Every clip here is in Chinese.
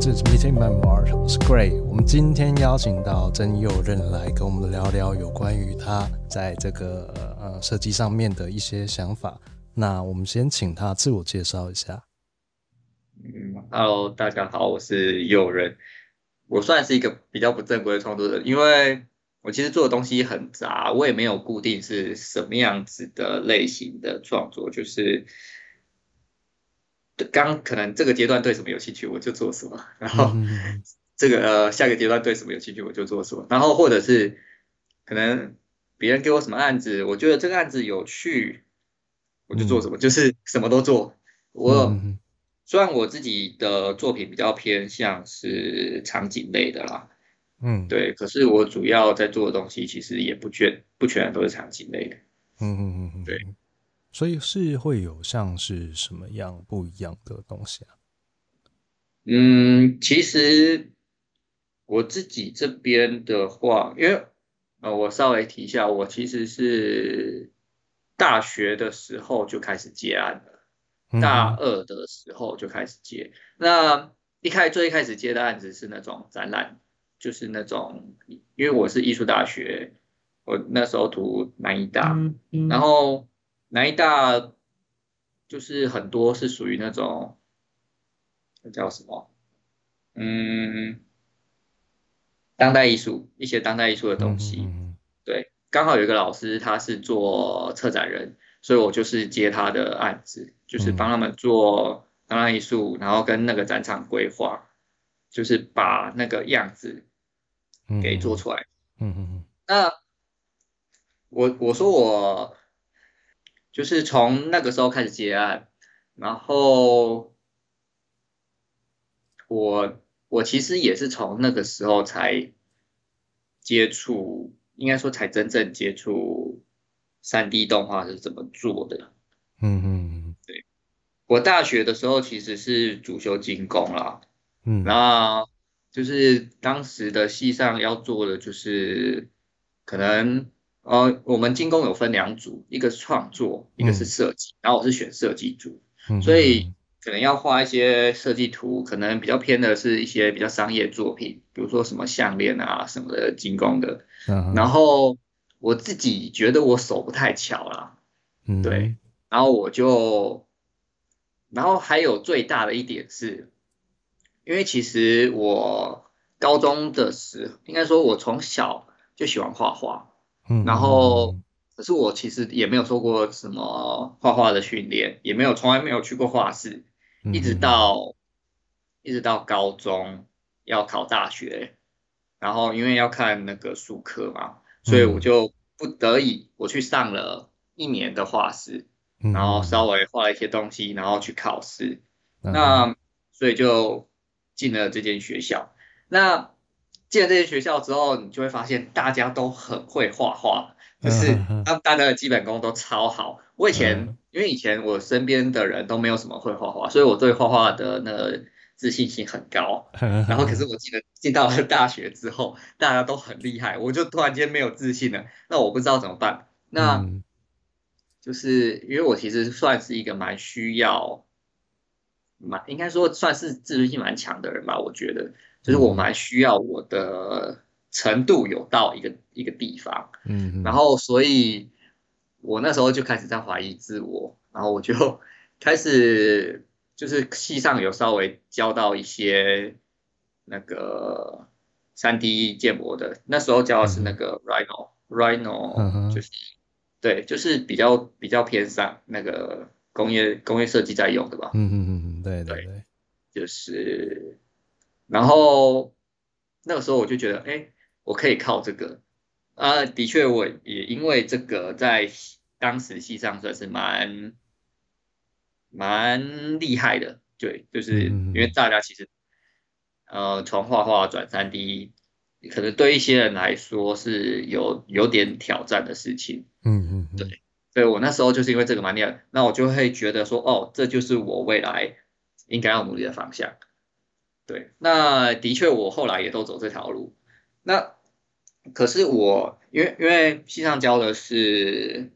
这是 Meeting Memoir，我是 Gray。我们今天邀请到曾佑任来跟我们聊聊有关于他在这个呃设计上面的一些想法。那我们先请他自我介绍一下。嗯，Hello，大家好，我是佑任。我算是一个比较不正规的创作者，因为我其实做的东西很杂，我也没有固定是什么样子的类型的创作，就是。刚可能这个阶段对什么有兴趣，我就做什么。然后这个呃下个阶段对什么有兴趣，我就做什么。然后或者是可能别人给我什么案子，我觉得这个案子有趣，我就做什么，嗯、就是什么都做。我、嗯、虽然我自己的作品比较偏向是场景类的啦，嗯，对，可是我主要在做的东西其实也不全不全都是场景类的。嗯嗯嗯嗯，对。所以是会有像是什么样不一样的东西啊？嗯，其实我自己这边的话，因为呃，我稍微提一下，我其实是大学的时候就开始接案了，嗯、大二的时候就开始接。那一开最一开始接的案子是那种展览，就是那种，因为我是艺术大学，我那时候读南艺大，嗯嗯、然后。南艺大就是很多是属于那种，那叫什么？嗯，当代艺术，一些当代艺术的东西。嗯、对，刚好有一个老师他是做策展人，所以我就是接他的案子，就是帮他们做当代艺术，然后跟那个展场规划，就是把那个样子给做出来。嗯嗯嗯。那我我说我。就是从那个时候开始接案，然后我我其实也是从那个时候才接触，应该说才真正接触三 D 动画是怎么做的。嗯嗯，对。我大学的时候其实是主修金工啦，嗯，然后就是当时的系上要做的就是可能。呃，我们精工有分两组，一个是创作，一个是设计，嗯、然后我是选设计组，嗯、所以可能要画一些设计图，可能比较偏的是一些比较商业作品，比如说什么项链啊什么的精工的。嗯、然后我自己觉得我手不太巧啦，嗯、对，然后我就，然后还有最大的一点是，因为其实我高中的时候，应该说我从小就喜欢画画。然后，可是我其实也没有受过什么画画的训练，也没有从来没有去过画室，一直到一直到高中要考大学，然后因为要看那个术科嘛，所以我就不得已我去上了一年的画室，然后稍微画了一些东西，然后去考试，那所以就进了这间学校。那进了这些学校之后，你就会发现大家都很会画画，就是他们大家的基本功都超好。我以前因为以前我身边的人都没有什么会画画，所以我对画画的那个自信心很高。然后可是我记得进到了大学之后，大家都很厉害，我就突然间没有自信了。那我不知道怎么办。那就是因为我其实算是一个蛮需要，蛮应该说算是自尊心蛮强的人吧，我觉得。就是我蛮需要我的程度有到一个一个地方，嗯哼，然后所以我那时候就开始在怀疑自我，然后我就开始就是系上有稍微教到一些那个三 D 建模的，那时候教的是那个 Rhino，Rhino、嗯、就是对，就是比较比较偏上那个工业工业设计在用的吧，嗯嗯嗯，对对对，就是。然后那个时候我就觉得，哎，我可以靠这个啊！的确，我也因为这个在当时系上算是蛮蛮厉害的，对，就是因为大家其实呃从画画转三 D 可能对一些人来说是有有点挑战的事情，嗯嗯，对，所以我那时候就是因为这个蛮厉害，那我就会觉得说，哦，这就是我未来应该要努力的方向。对，那的确，我后来也都走这条路。那可是我，因为因为系上教的是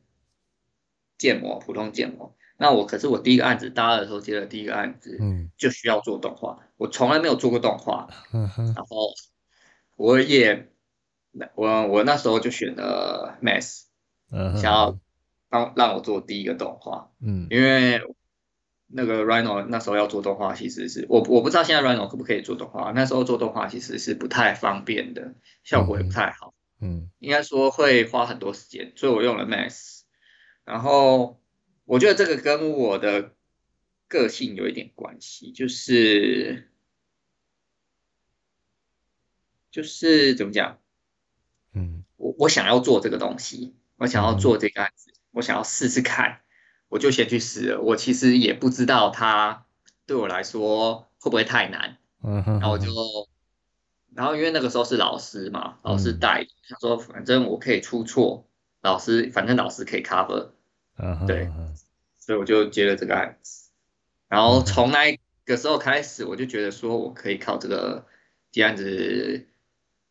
建模，普通建模。那我可是我第一个案子大二的时候接的第一个案子，嗯，就需要做动画，我从来没有做过动画，嗯哼，然后我也，我我那时候就选了 Max，嗯，想要让让我做第一个动画，嗯，因为那个 Rhino 那时候要做动画，其实是我我不知道现在 Rhino 可不可以做动画，那时候做动画其实是不太方便的，效果也不太好，嗯，应该说会花很多时间，所以我用了 Max，然后。我觉得这个跟我的个性有一点关系，就是就是怎么讲？嗯，我我想要做这个东西，我想要做这个案子，嗯、我想要试试看，我就先去试了。我其实也不知道它对我来说会不会太难，嗯哼，然后我就，然后因为那个时候是老师嘛，老师带，他、嗯、说反正我可以出错，老师反正老师可以 cover。Uh-huh. 对，所以我就接了这个案子，然后从那个时候开始，我就觉得说我可以靠这个这案子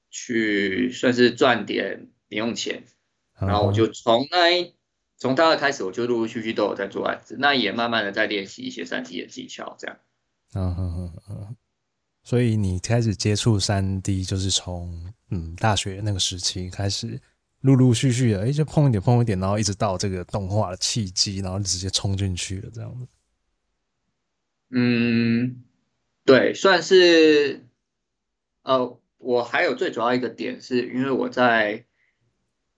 去算是赚点零用钱，uh-huh. 然后我就从那从大二开始，我就陆陆续续都有在做案子，那也慢慢的在练习一些三 D 的技巧，这样。嗯嗯嗯嗯。所以你开始接触三 D 就是从嗯大学那个时期开始。陆陆续续的，哎、欸，就碰一点碰一点，然后一直到这个动画的契机，然后直接冲进去了，这样子。嗯，对，算是。呃，我还有最主要一个点，是因为我在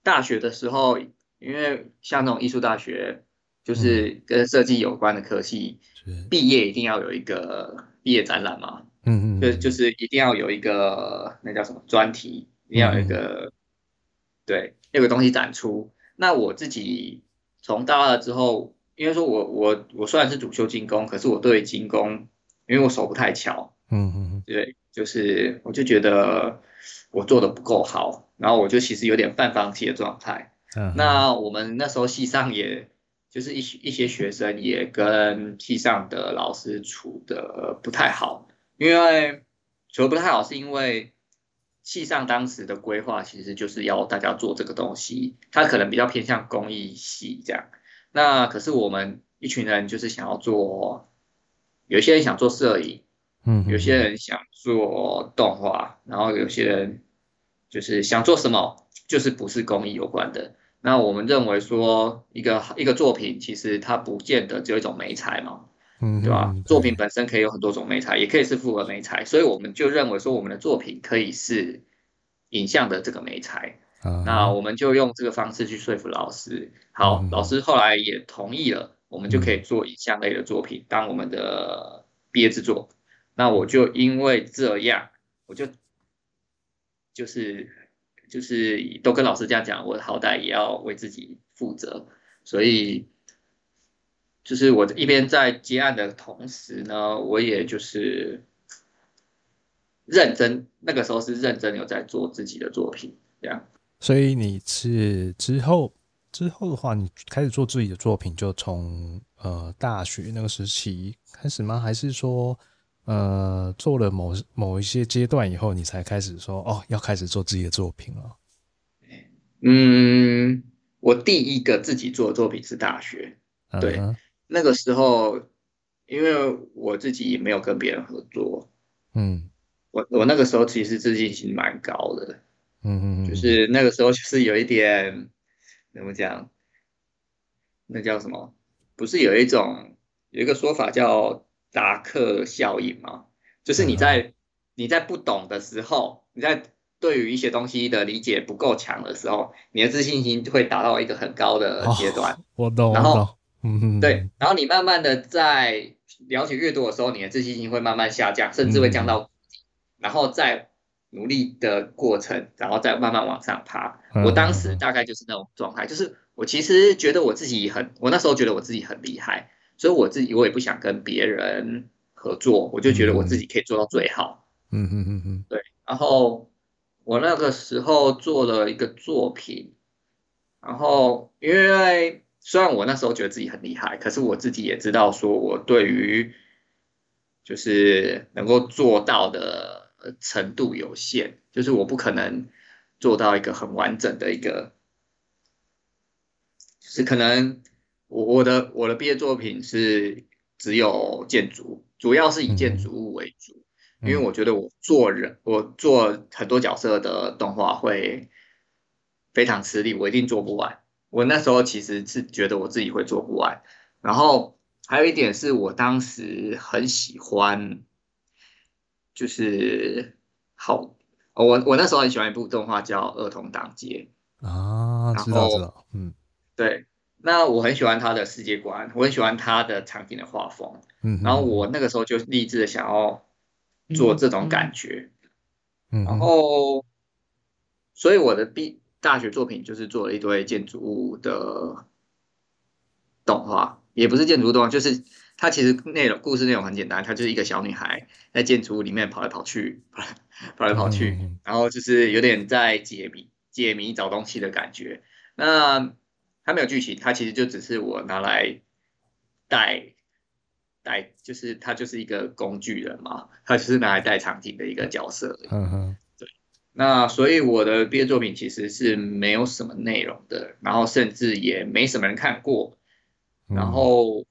大学的时候，因为像那种艺术大学，就是跟设计有关的科系，毕、嗯、业一定要有一个毕业展览嘛。嗯嗯。就就是一定要有一个那叫什么专题，一定要有一个。嗯对，有个东西展出。那我自己从大二之后，因为说我我我虽然是主修精工，可是我对精工，因为我手不太巧，嗯嗯，对，就是我就觉得我做的不够好，然后我就其实有点半放弃的状态。嗯，那我们那时候系上也就是一一些学生也跟系上的老师处的不太好，因为处的不太好是因为。系上当时的规划其实就是要大家做这个东西，他可能比较偏向公益系这样。那可是我们一群人就是想要做，有些人想做摄影，嗯，有些人想做动画，然后有些人就是想做什么，就是不是公益有关的。那我们认为说，一个一个作品其实它不见得只有一种媒材嘛。嗯，对吧？作品本身可以有很多种媒材，也可以是复合媒材，所以我们就认为说，我们的作品可以是影像的这个媒材。嗯，那我们就用这个方式去说服老师。好，嗯，老师后来也同意了，我们就可以做影像类的作品，当我们的毕业制作。那我就因为这样，我就就是就是都跟老师这样讲，我好歹也要为自己负责，所以。就是我一边在接案的同时呢，我也就是认真，那个时候是认真有在做自己的作品，这样。所以你是之后之后的话，你开始做自己的作品，就从呃大学那个时期开始吗？还是说呃做了某某一些阶段以后，你才开始说哦要开始做自己的作品了？嗯，我第一个自己做的作品是大学，对。嗯那个时候，因为我自己也没有跟别人合作，嗯，我我那个时候其实自信心蛮高的，嗯嗯，就是那个时候就是有一点怎么讲，那叫什么？不是有一种有一个说法叫达克效应吗？就是你在、嗯、你在不懂的时候，你在对于一些东西的理解不够强的时候，你的自信心会达到一个很高的阶段。哦、我懂，然后。嗯，对，然后你慢慢的在了解越多的时候，你的自信心会慢慢下降，甚至会降到然后在努力的过程，然后再慢慢往上爬。嗯，我当时大概就是那种状态，就是我其实觉得我自己很，我那时候觉得我自己很厉害，所以我自己我也不想跟别人合作，我就觉得我自己可以做到最好。嗯嗯嗯嗯，对。然后我那个时候做了一个作品，然后因为。虽然我那时候觉得自己很厉害，可是我自己也知道，说我对于就是能够做到的程度有限，就是我不可能做到一个很完整的一个，就是可能我我的我的毕业作品是只有建筑，主要是以建筑物为主，嗯、因为我觉得我做人，我做很多角色的动画会非常吃力，我一定做不完。我那时候其实是觉得我自己会做不完，然后还有一点是我当时很喜欢，就是好，我我那时候很喜欢一部动画叫《儿童党街》啊，知道知道，嗯，对。那我很喜欢他的世界观，我很喜欢他的场景的画风，嗯，然后我那个时候就立志的想要做这种感觉，嗯，然后，所以我的毕大学作品就是做了一堆建筑物的动画，也不是建筑物动画，就是它其实内容故事内容很简单，它就是一个小女孩在建筑物里面跑来跑去，跑来跑去，然后就是有点在解谜解谜找东西的感觉，那。它没有剧情，它其实就只是我拿来带带，就是它就是一个工具人嘛，它就是拿来带场景的一个角色。嗯哼，对。那所以我的毕业作品其实是没有什么内容的，然后甚至也没什么人看过。然后，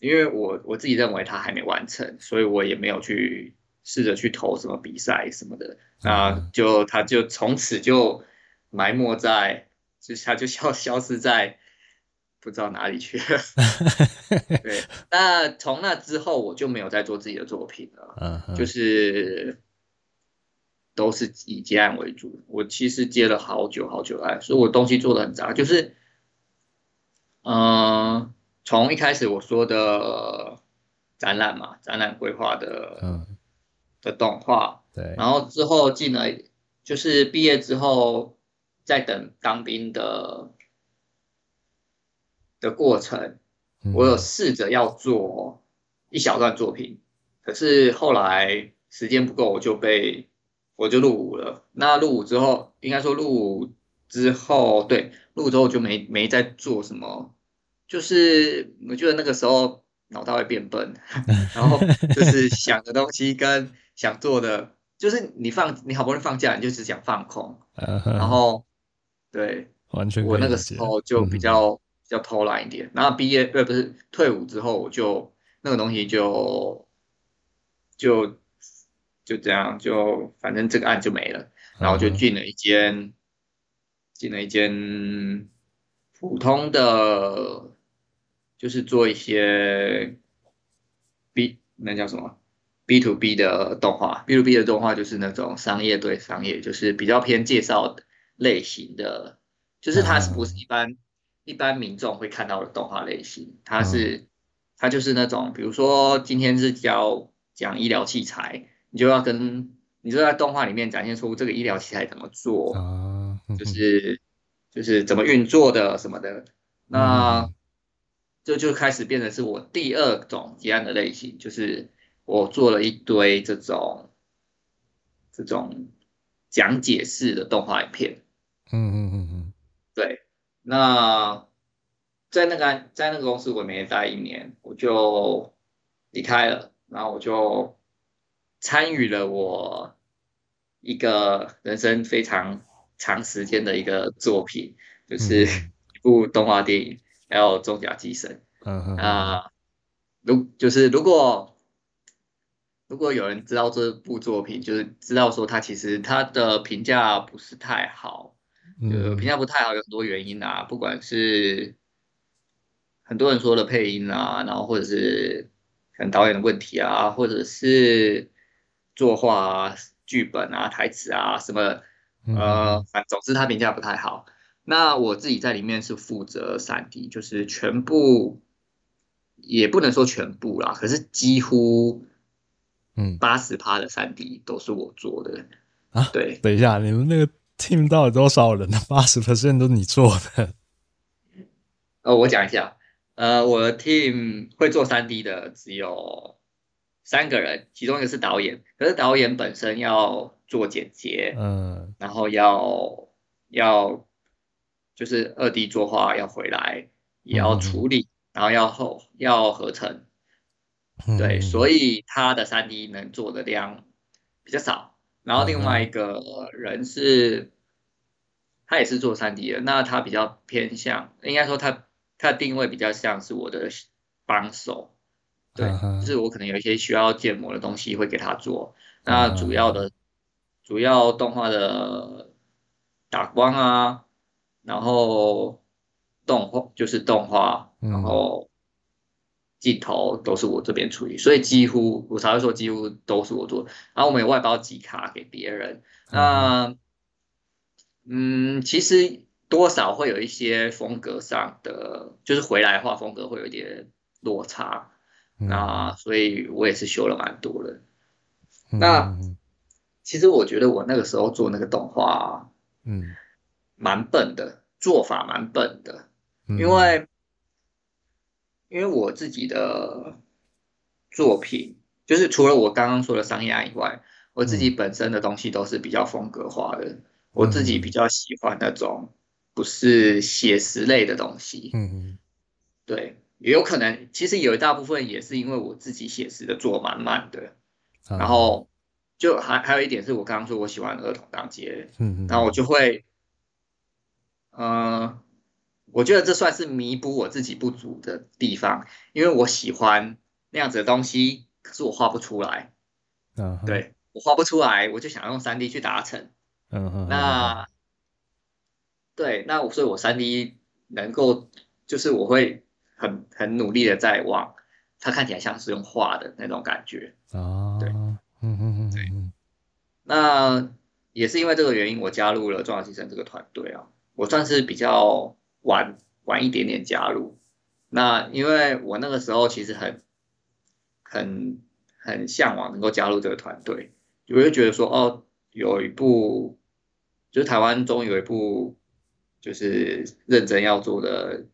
因为我我自己认为它还没完成，所以我也没有去试着去投什么比赛什么的。那就它就从此就埋没在。就是他就消 消失在不知道哪里去了。对，那从那之后我就没有再做自己的作品了。嗯、uh，huh. 就是都是以接案为主。我其实接了好久好久案，所以我东西做的很杂。就是，嗯、呃，从一开始我说的展览嘛，展览规划的，嗯、uh，huh. 的动画，对，然后之后进了，就是毕业之后。在等当兵的的过程，我有试着要做一小段作品，可是后来时间不够，我就被我就入伍了。那入伍之后，应该说入伍之后，对，入伍之后就没没再做什么，就是我觉得那个时候脑袋会变笨，然后就是想的东西跟想做的，就是你放你好不容易放假，你就只想放空，然后。对，完全。我那个时候就比较、嗯、比较偷懒一点，然后毕业呃不是退伍之后，我就那个东西就就就这样，就反正这个案就没了，然后就进了一间进、嗯、了一间普通的，就是做一些 B 那叫什么 B to B 的动画，B to B 的动画就是那种商业对商业，就是比较偏介绍的。类型的，就是它是不是一般、嗯、一般民众会看到的动画类型？它是，嗯、它就是那种，比如说今天是教讲医疗器材，你就要跟你就在动画里面展现出这个医疗器材怎么做，嗯、就是就是怎么运作的什么的。那这就，开始变成是我第二种结案的类型，就是我做了一堆这种这种讲解式的动画影片。嗯嗯嗯嗯，对，那在那个在那个公司我没待一年，我就离开了，然后我就参与了我一个人生非常长时间的一个作品，就是一部动画电影，还有《重甲机神》。嗯嗯啊，如就是如果如果有人知道这部作品，就是知道说它其实它的评价不是太好。呃，评价不太好，有很多原因啊，不管是很多人说的配音啊，然后或者是可能导演的问题啊，或者是作画啊、剧本啊、台词啊什么，呃，反总之他评价不太好。那我自己在里面是负责三 D，就是全部也不能说全部啦，可是几乎嗯八十趴的三 D 都是我做的啊。对，等一下，你们那个。Team 到底多少人呢？八十 percent 都是你做的。呃，我讲一下，呃，我的 team 会做三 D 的只有三个人，其中一个是导演，可是导演本身要做剪接，嗯，然后要要就是二 D 作画要回来，也要处理，嗯、然后要后要合成，嗯、对，所以他的三 D 能做的量比较少。然后另外一个人是，他也是做三 D 的，那他比较偏向，应该说他他的定位比较像是我的帮手，对，uh. 就是我可能有一些需要建模的东西会给他做，那主要的、uh. 主要动画的打光啊，然后动画就是动画，然后镜头都是我这边处理，所以几乎我才会说几乎都是我做，然后我们有外包几卡给别人，那。Uh. 嗯，其实多少会有一些风格上的，就是回来的话风格会有一点落差，嗯、那所以我也是修了蛮多的。嗯、那其实我觉得我那个时候做那个动画，嗯，蛮笨的，做法蛮笨的，嗯、因为因为我自己的作品，就是除了我刚刚说的商业案以外，我自己本身的东西都是比较风格化的。我自己比较喜欢那种不是写实类的东西，嗯嗯，对，也有可能，其实有一大部分也是因为我自己写实的做蛮慢的，然后就还还有一点是我刚刚说我喜欢儿童当街，嗯嗯，然后我就会，嗯，我觉得这算是弥补我自己不足的地方，因为我喜欢那样子的东西，可是我画不出来，嗯，对，我画不出来，我就想用三 D 去达成。嗯哼，那对，那我所以，我三 D 能够就是我会很很努力的在往它看起来像是用画的那种感觉啊，对，嗯嗯嗯，对，那也是因为这个原因，我加入了重要精神这个团队啊，我算是比较晚晚一点点加入，那因为我那个时候其实很很很向往能够加入这个团队，我就觉得说哦。有一部，就是台湾中有一部，就是认真要做的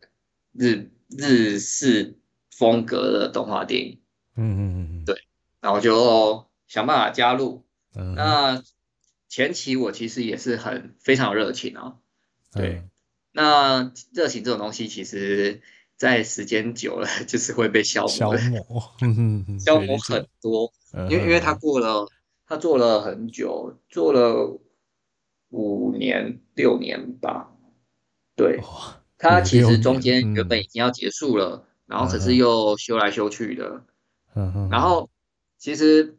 日日式风格的动画电影。嗯嗯嗯对，然后就想办法加入。嗯。那前期我其实也是很非常热情啊。对。嗯、那热情这种东西，其实在时间久了就是会被消磨。消磨。消磨很多，嗯、因为因为他过了。他做了很久，做了五年六年吧。对，他其实中间原本已经要结束了，嗯、然后可是又修来修去的。然后其实，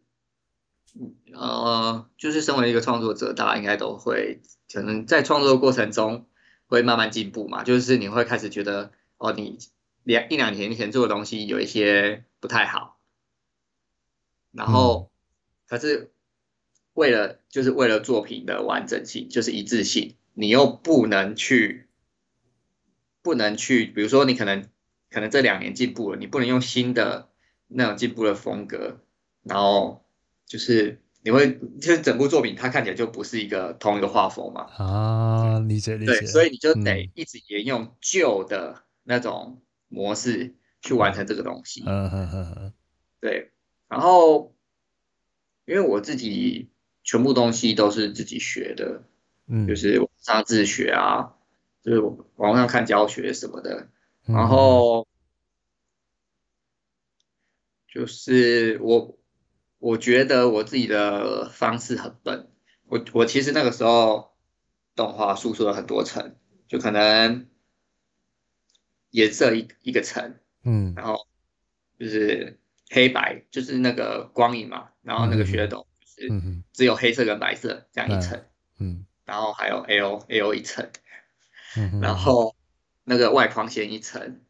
呃，就是身为一个创作者，大家应该都会可能在创作的过程中会慢慢进步嘛。就是你会开始觉得，哦，你两一两年前做的东西有一些不太好，然后、嗯、可是。为了就是为了作品的完整性，就是一致性，你又不能去，不能去，比如说你可能可能这两年进步了，你不能用新的那种进步的风格，然后就是你会就是整部作品它看起来就不是一个同一个画风嘛。啊，理解理解。对，所以你就得一直沿用旧的那种模式去完成这个东西。嗯嗯嗯嗯。对，然后因为我自己。全部东西都是自己学的，嗯，就是网上自学啊，就是网上看教学什么的，嗯、然后就是我我觉得我自己的方式很笨，我我其实那个时候动画输出了很多层，就可能颜色一一个层，嗯，然后就是黑白，就是那个光影嘛，然后那个血斗。嗯，只有黑色跟白色这样一层，嗯，然后还有 L L 一层，嗯，然后那个外框线一层，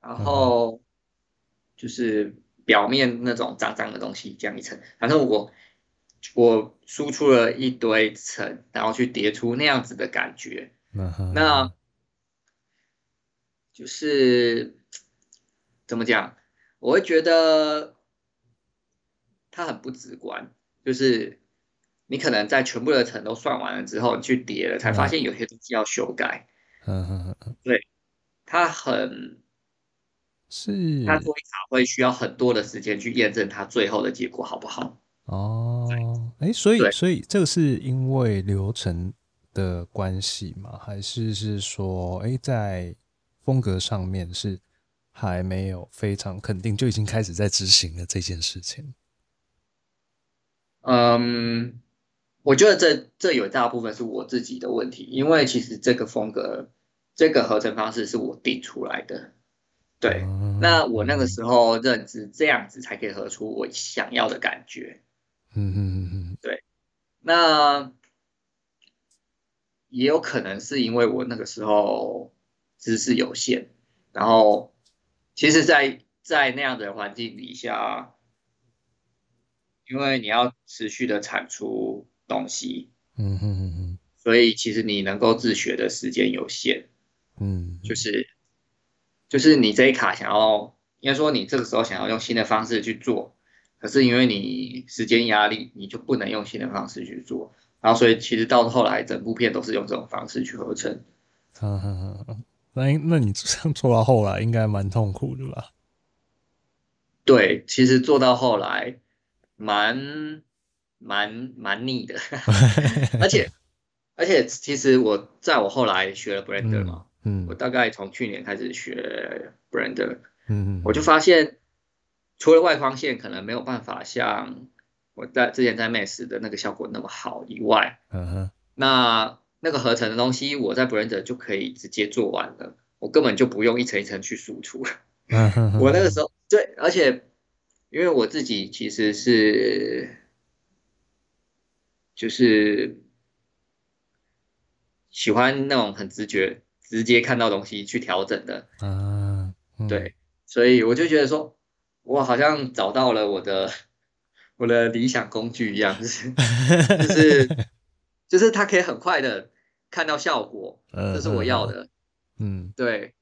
然后就是表面那种脏脏的东西这样一层，反正我我输出了一堆层，然后去叠出那样子的感觉，嗯，那就是怎么讲？我会觉得它很不直观。就是你可能在全部的层都算完了之后，你去叠了，才发现有些东西要修改。嗯嗯嗯，对，它很是他做一场会需要很多的时间去验证它最后的结果好不好？哦，哎，所以所以这个是因为流程的关系吗？还是是说，哎，在风格上面是还没有非常肯定就已经开始在执行了这件事情？嗯，我觉得这这有大部分是我自己的问题，因为其实这个风格这个合成方式是我定出来的。对，那我那个时候认知这样子才可以合出我想要的感觉。嗯嗯嗯嗯，对。那也有可能是因为我那个时候知识有限，然后其实在，在在那样的环境底下，因为你要持续的产出东西，嗯嗯嗯嗯，所以其实你能够自学的时间有限，嗯，就是。就是你这一卡想要，应该说你这个时候想要用新的方式去做，可是因为你时间压力，你就不能用新的方式去做，然后所以其实到后来整部片都是用这种方式去合成。嗯嗯嗯，那那你这样做到后来应该蛮痛苦的吧？对，其实做到后来蛮蛮蛮腻的，而且而且其实我在我后来学了 Blender 嘛。嗯嗯，我大概从去年开始学 Blender，嗯嗯，我就发现，除了外框线可能没有办法像我在之前在 Max 的那个效果那么好以外，嗯哼，那那个合成的东西我在 Blender 就可以直接做完了，我根本就不用一层一层去输出。嗯哼，我那个时候对，而且因为我自己其实是就是喜欢那种很直觉。直接看到东西去调整的，嗯，对，所以我就觉得说，我好像找到了我的我的理想工具一样，就是 就是就是它可以很快的看到效果，这是我要的，嗯，对，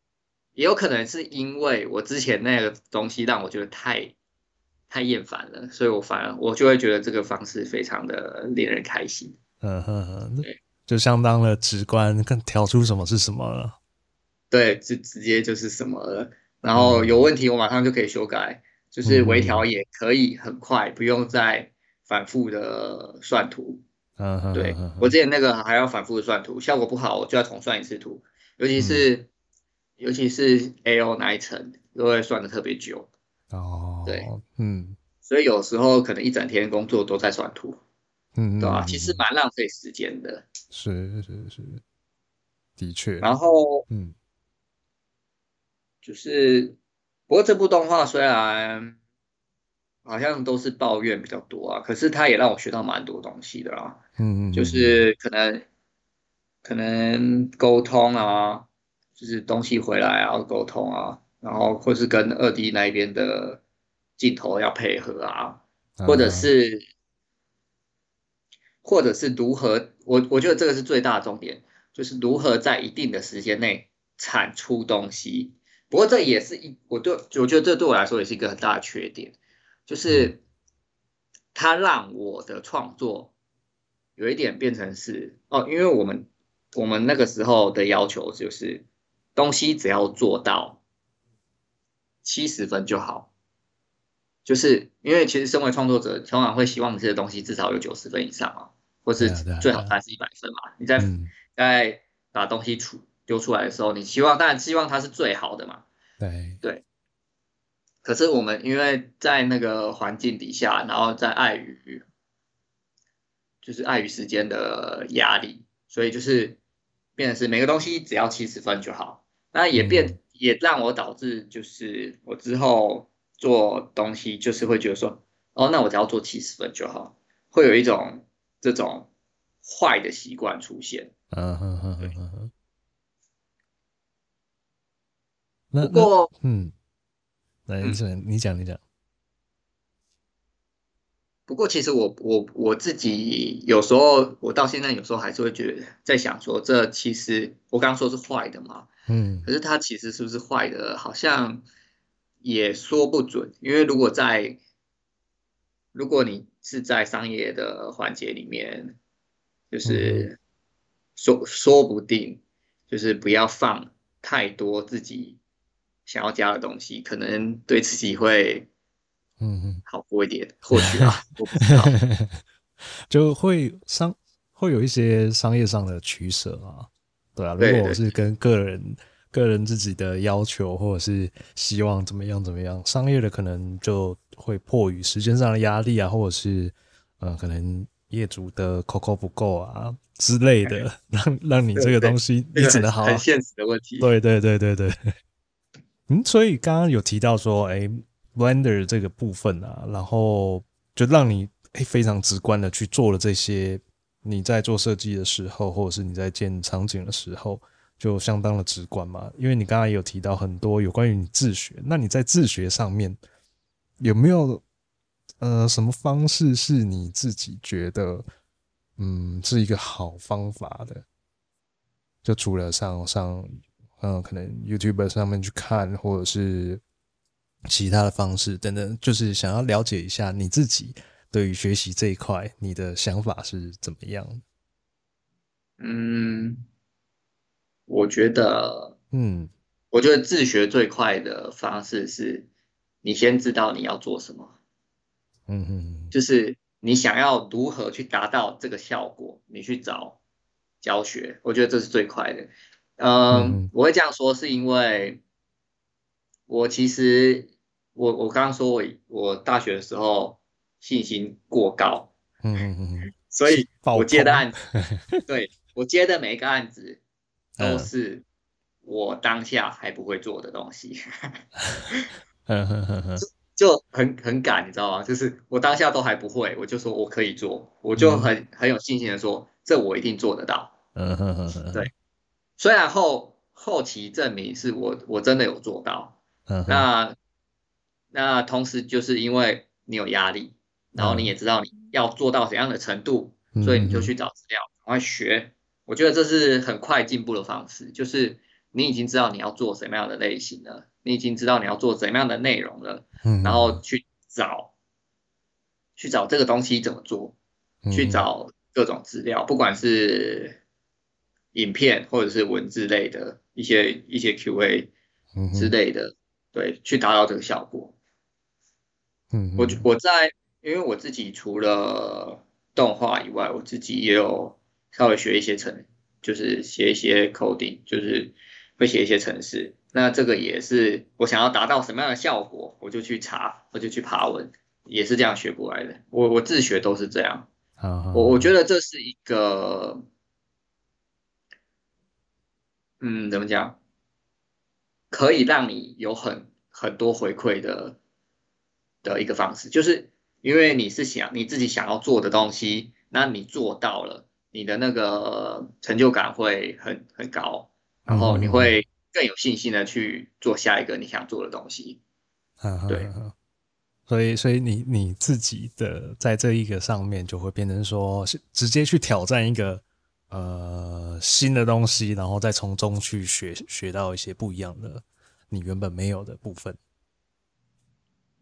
也有可能是因为我之前那个东西让我觉得太太厌烦了，所以我反而我就会觉得这个方式非常的令人开心，嗯哼哼，对。就相当的直观，更调出什么是什么了。对，就直接就是什么了。然后有问题，我马上就可以修改。嗯、就是微调也可以很快，不用再反复的算图。嗯哼，对，我之前那个还要反复的算图，效果不好，我就要重算一次图。尤其是、嗯、尤其是 AO 那一层，都会算的特别久。哦，对，嗯，所以有时候可能一整天工作都在算图。嗯，对吧？其实蛮浪费时间的。是是是，的确。然后，嗯，就是，不过这部动画虽然好像都是抱怨比较多啊，可是它也让我学到蛮多东西的啦。嗯嗯。就是可能可能沟通啊，就是东西回来啊，沟通啊，然后或是跟二 D 那边的镜头要配合啊，或者是。或者是如何，我我觉得这个是最大的重点，就是如何在一定的时间内产出东西。不过这也是一，我对我觉得这对我来说也是一个很大的缺点，就是它让我的创作有一点变成是哦，因为我们我们那个时候的要求就是东西只要做到七十分就好。就是因为其实身为创作者，通常会希望这些东西至少有九十分以上啊。或是最好它是一百分嘛？你在在把东西出丢出来的时候，你希望当然希望它是最好的嘛。对对。可是我们因为在那个环境底下，然后在碍于就是碍于时间的压力，所以就是变成是每个东西只要七十分就好。那也变也让我导致就是我之后做东西就是会觉得说，哦，那我只要做七十分就好，会有一种。这种坏的习惯出现，嗯哼哼哼哼。不过，嗯，来，你讲，你讲，你讲。不过，其实我我我自己有时候，我到现在有时候还是会觉得，在想说，这其实我刚刚说是坏的嘛，嗯，可是它其实是不是坏的，好像也说不准，因为如果在，如果你。是在商业的环节里面，就是说说不定，就是不要放太多自己想要加的东西，可能对自己会嗯嗯。好过一点，或许啊，我不知道，就会商会有一些商业上的取舍啊，对啊，如果我是跟个人个人自己的要求或者是希望怎么样怎么样，商业的可能就。会迫于时间上的压力啊，或者是呃，可能业主的口口不够啊之类的，让让你这个东西你只能好，很现实的问题。对对对对对。嗯，所以刚刚有提到说，哎、欸、，Blender 这个部分啊，然后就让你哎、欸、非常直观的去做了这些。你在做设计的时候，或者是你在建场景的时候，就相当的直观嘛。因为你刚刚也有提到很多有关于你自学，那你在自学上面有没有呃什么方式是你自己觉得嗯是一个好方法的？就除了上上嗯、可能 YouTube 上面去看，或者是其他的方式等等，就是想要了解一下你自己。对于学习这一块，你的想法是怎么样？嗯，我觉得，嗯，我觉得自学最快的方式是，你先知道你要做什么，嗯嗯，就是你想要如何去达到这个效果，你去找教学，我觉得这是最快的。嗯，嗯我会这样说是因为，我其实我我刚刚说我我大学的时候。信心过高，嗯嗯嗯，所以我接的案子，对我接的每一个案子都是我当下还不会做的东西，就很很赶，你知道吗？就是我当下都还不会，我就说我可以做，我就很很有信心的说，这我一定做得到，嗯哼哼哼，对，虽然后后期证明是我我真的有做到，嗯，那那同时就是因为你有压力。然后你也知道你要做到怎样的程度，嗯、所以你就去找资料，赶快学。我觉得这是很快进步的方式，就是你已经知道你要做什么样的类型了，你已经知道你要做怎么样的内容了，嗯、然后去找，去找这个东西怎么做，嗯、去找各种资料，不管是影片或者是文字类的一些一些 QA 之类的，嗯、对，去达到这个效果。嗯，我我在。因为我自己除了动画以外，我自己也有稍微学一些程，就是写一些 coding，就是会写一些程式。那这个也是我想要达到什么样的效果，我就去查，我就去爬文，也是这样学过来的。我我自学都是这样。我我觉得这是一个，嗯，怎么讲，可以让你有很很多回馈的的一个方式，就是。因为你是想你自己想要做的东西，那你做到了，你的那个成就感会很很高，然后你会更有信心的去做下一个你想做的东西。嗯，对，所以所以你你自己的在这一个上面就会变成说，是直接去挑战一个呃新的东西，然后再从中去学学到一些不一样的你原本没有的部分。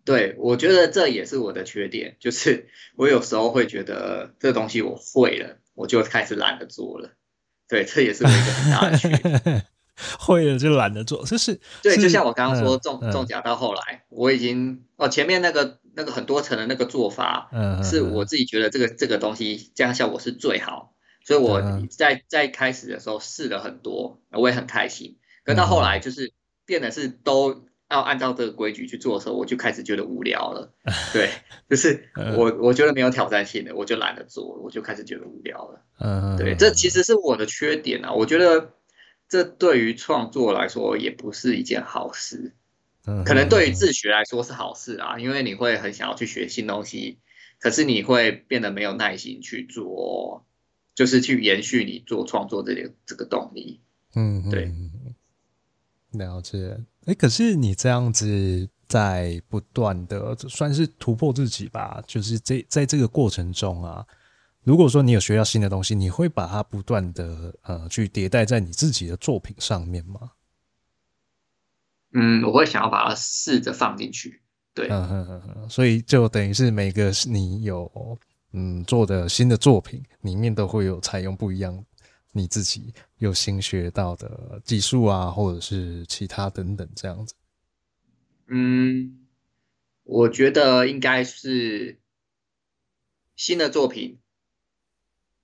对，我觉得这也是我的缺点，就是我有时候会觉得这东西我会了，我就开始懒得做了。对，这也是我一个很大的区别。会了就懒得做，就是对，是就像我刚刚说重、嗯、重甲到后来，嗯、我已经哦前面那个那个很多层的那个做法，嗯，是我自己觉得这个这个东西这样效果是最好，所以我在在开始的时候试了很多，我也很开心。可到后来就是变得是都。要按照这个规矩去做的时候，我就开始觉得无聊了。对，就是我我觉得没有挑战性的，我就懒得做，我就开始觉得无聊了。嗯，对，这其实是我的缺点啊。我觉得这对于创作来说也不是一件好事。嗯，可能对于自学来说是好事啊，因为你会很想要去学新东西，可是你会变得没有耐心去做，就是去延续你做创作这个这个动力。嗯，对，了解。哎，可是你这样子在不断的算是突破自己吧？就是这在这个过程中啊，如果说你有学到新的东西，你会把它不断的呃去迭代在你自己的作品上面吗？嗯，我会想要把它试着放进去。对，嗯嗯嗯嗯，所以就等于是每个你有嗯做的新的作品里面都会有采用不一样。你自己有新学到的技术啊，或者是其他等等这样子。嗯，我觉得应该是新的作品，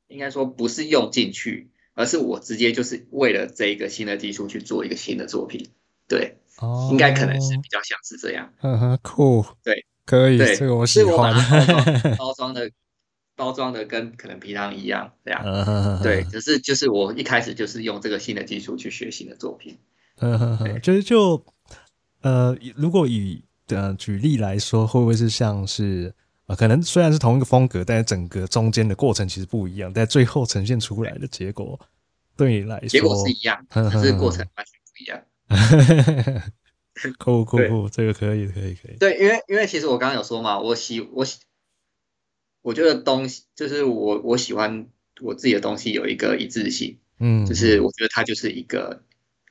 应该说不是用进去，而是我直接就是为了这一个新的技术去做一个新的作品。对，哦，应该可能是比较像是这样。嗯哼，酷，对，可以，对，这个我喜欢。包装 包装的包装的跟可能平常一样这样，对，可是就是我一开始就是用这个新的技术去学新的作品，就是就呃，如果以呃举例来说，会不会是像是呃，可能虽然是同一个风格，但是整个中间的过程其实不一样，但最后呈现出来的结果对你来说，结果是一样，只是过程完全不一样。酷酷酷，这个可以可以可以。对，因为因为其实我刚刚有说嘛，我喜我喜。我觉得东西就是我我喜欢我自己的东西有一个一致性，嗯，就是我觉得它就是一个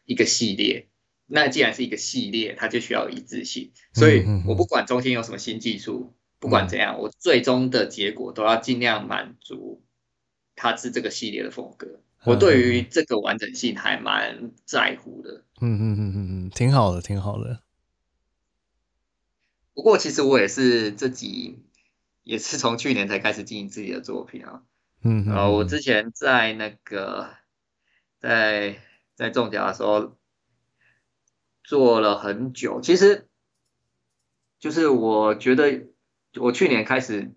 一个系列。那既然是一个系列，它就需要一致性。所以我不管中间有什么新技术，不管怎样，我最终的结果都要尽量满足它是这个系列的风格。我对于这个完整性还蛮在乎的。嗯嗯嗯嗯嗯，挺好的，挺好的。不过其实我也是自己。也是从去年才开始经营自己的作品啊，嗯，然后我之前在那个在在中奖的时候做了很久，其实就是我觉得我去年开始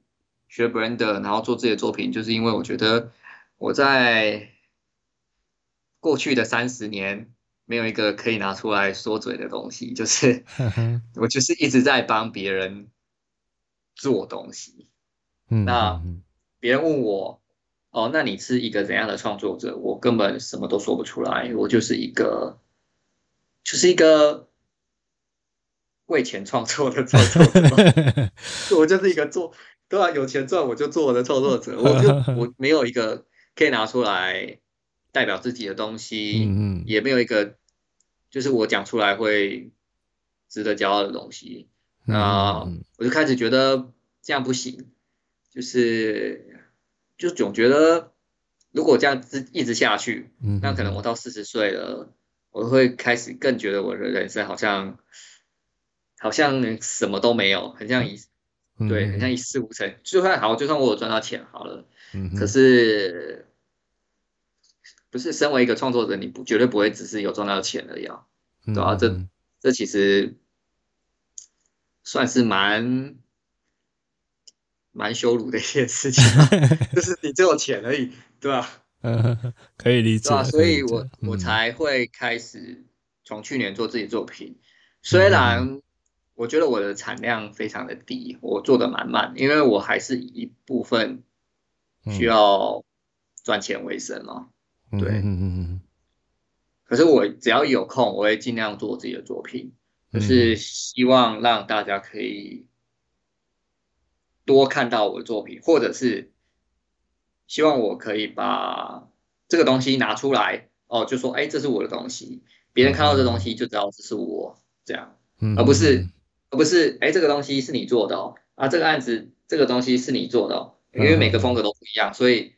学 Blender，然后做自己的作品，就是因为我觉得我在过去的三十年没有一个可以拿出来说嘴的东西，就是 我就是一直在帮别人。做东西，嗯，那别人问我，哦，那你是一个怎样的创作者？我根本什么都说不出来，我就是一个，就是一个为钱创作的创作者，我就是一个做，对啊，有钱赚我就做我的创作者，我就我没有一个可以拿出来代表自己的东西，嗯，也没有一个就是我讲出来会值得骄傲的东西。那我就开始觉得这样不行，就是就总觉得如果这样子一直下去，那可能我到四十岁了，我会开始更觉得我的人生好像好像什么都没有，很像一对，很像一事无成。就算好，就算我有赚到钱好了，可是不是身为一个创作者，你不绝对不会只是有赚到钱而已啊，对啊，这这其实。算是蛮蛮羞辱的一件事情，就是你只有钱而已，对吧？嗯，可以理解。对啊，所以我我才会开始从去年做自己作品。虽然我觉得我的产量非常的低，我做的蛮慢，因为我还是一部分需要赚钱为生嘛。对，嗯嗯嗯。可是我只要有空，我会尽量做自己的作品。就是希望让大家可以多看到我的作品，或者是希望我可以把这个东西拿出来哦，就说哎，这是我的东西，别人看到这东西就知道这是我这样，而不是而不是哎，这个东西是你做的哦，啊，这个案子这个东西是你做的哦，因为每个风格都不一样，所以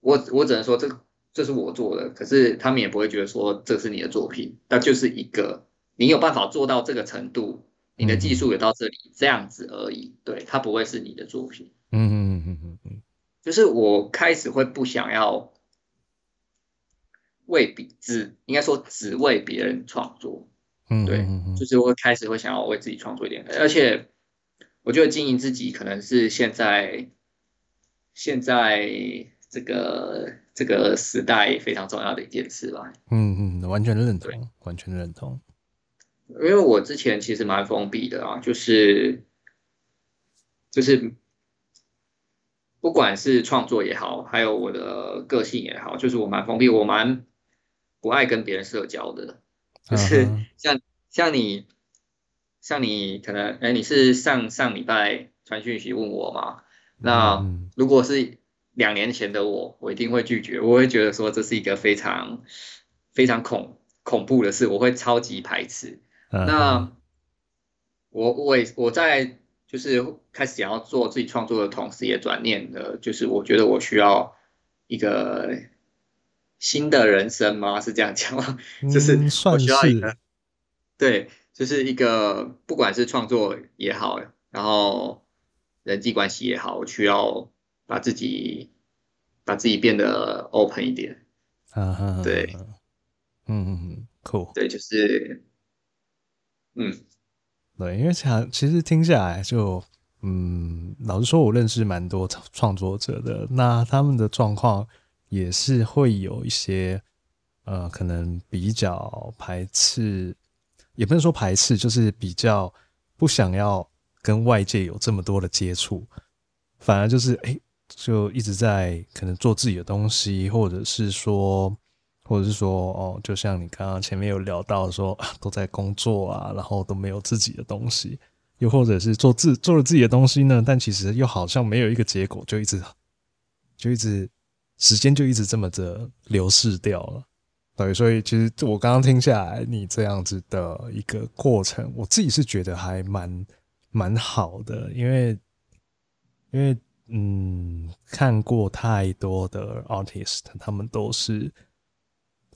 我我只能说这这是我做的，可是他们也不会觉得说这是你的作品，那就是一个。你有办法做到这个程度，你的技术也到这里，这样子而已。对，它不会是你的作品。嗯嗯嗯嗯嗯，就是我开始会不想要为比只应该说只为别人创作。嗯，对，就是我开始会想要为自己创作一点，而且我觉得经营自己可能是现在现在这个这个时代非常重要的一件事吧。嗯嗯，完全认同，完全认同。因为我之前其实蛮封闭的啊，就是就是不管是创作也好，还有我的个性也好，就是我蛮封闭，我蛮不爱跟别人社交的。就是像像你像你可能哎，你是上上礼拜传讯息问我嘛？那如果是两年前的我，我一定会拒绝，我会觉得说这是一个非常非常恐恐怖的事，我会超级排斥。那我我也我在就是开始想要做自己创作的同时，也转念的，就是我觉得我需要一个新的人生吗？是这样讲吗？就是我需要一个，对，就是一个不管是创作也好，然后人际关系也好，我需要把自己把自己变得 open 一点。对，嗯嗯嗯，酷，对，就是。嗯，对，因为想其实听下来就嗯，老实说，我认识蛮多创作者的，那他们的状况也是会有一些，呃，可能比较排斥，也不能说排斥，就是比较不想要跟外界有这么多的接触，反而就是哎、就一直在可能做自己的东西，或者是说。或者是说，哦，就像你刚刚前面有聊到说，都在工作啊，然后都没有自己的东西，又或者是做自做了自己的东西呢，但其实又好像没有一个结果，就一直就一直时间就一直这么着流逝掉了。对，所以其实我刚刚听下来，你这样子的一个过程，我自己是觉得还蛮蛮好的，因为因为嗯，看过太多的 artist，他们都是。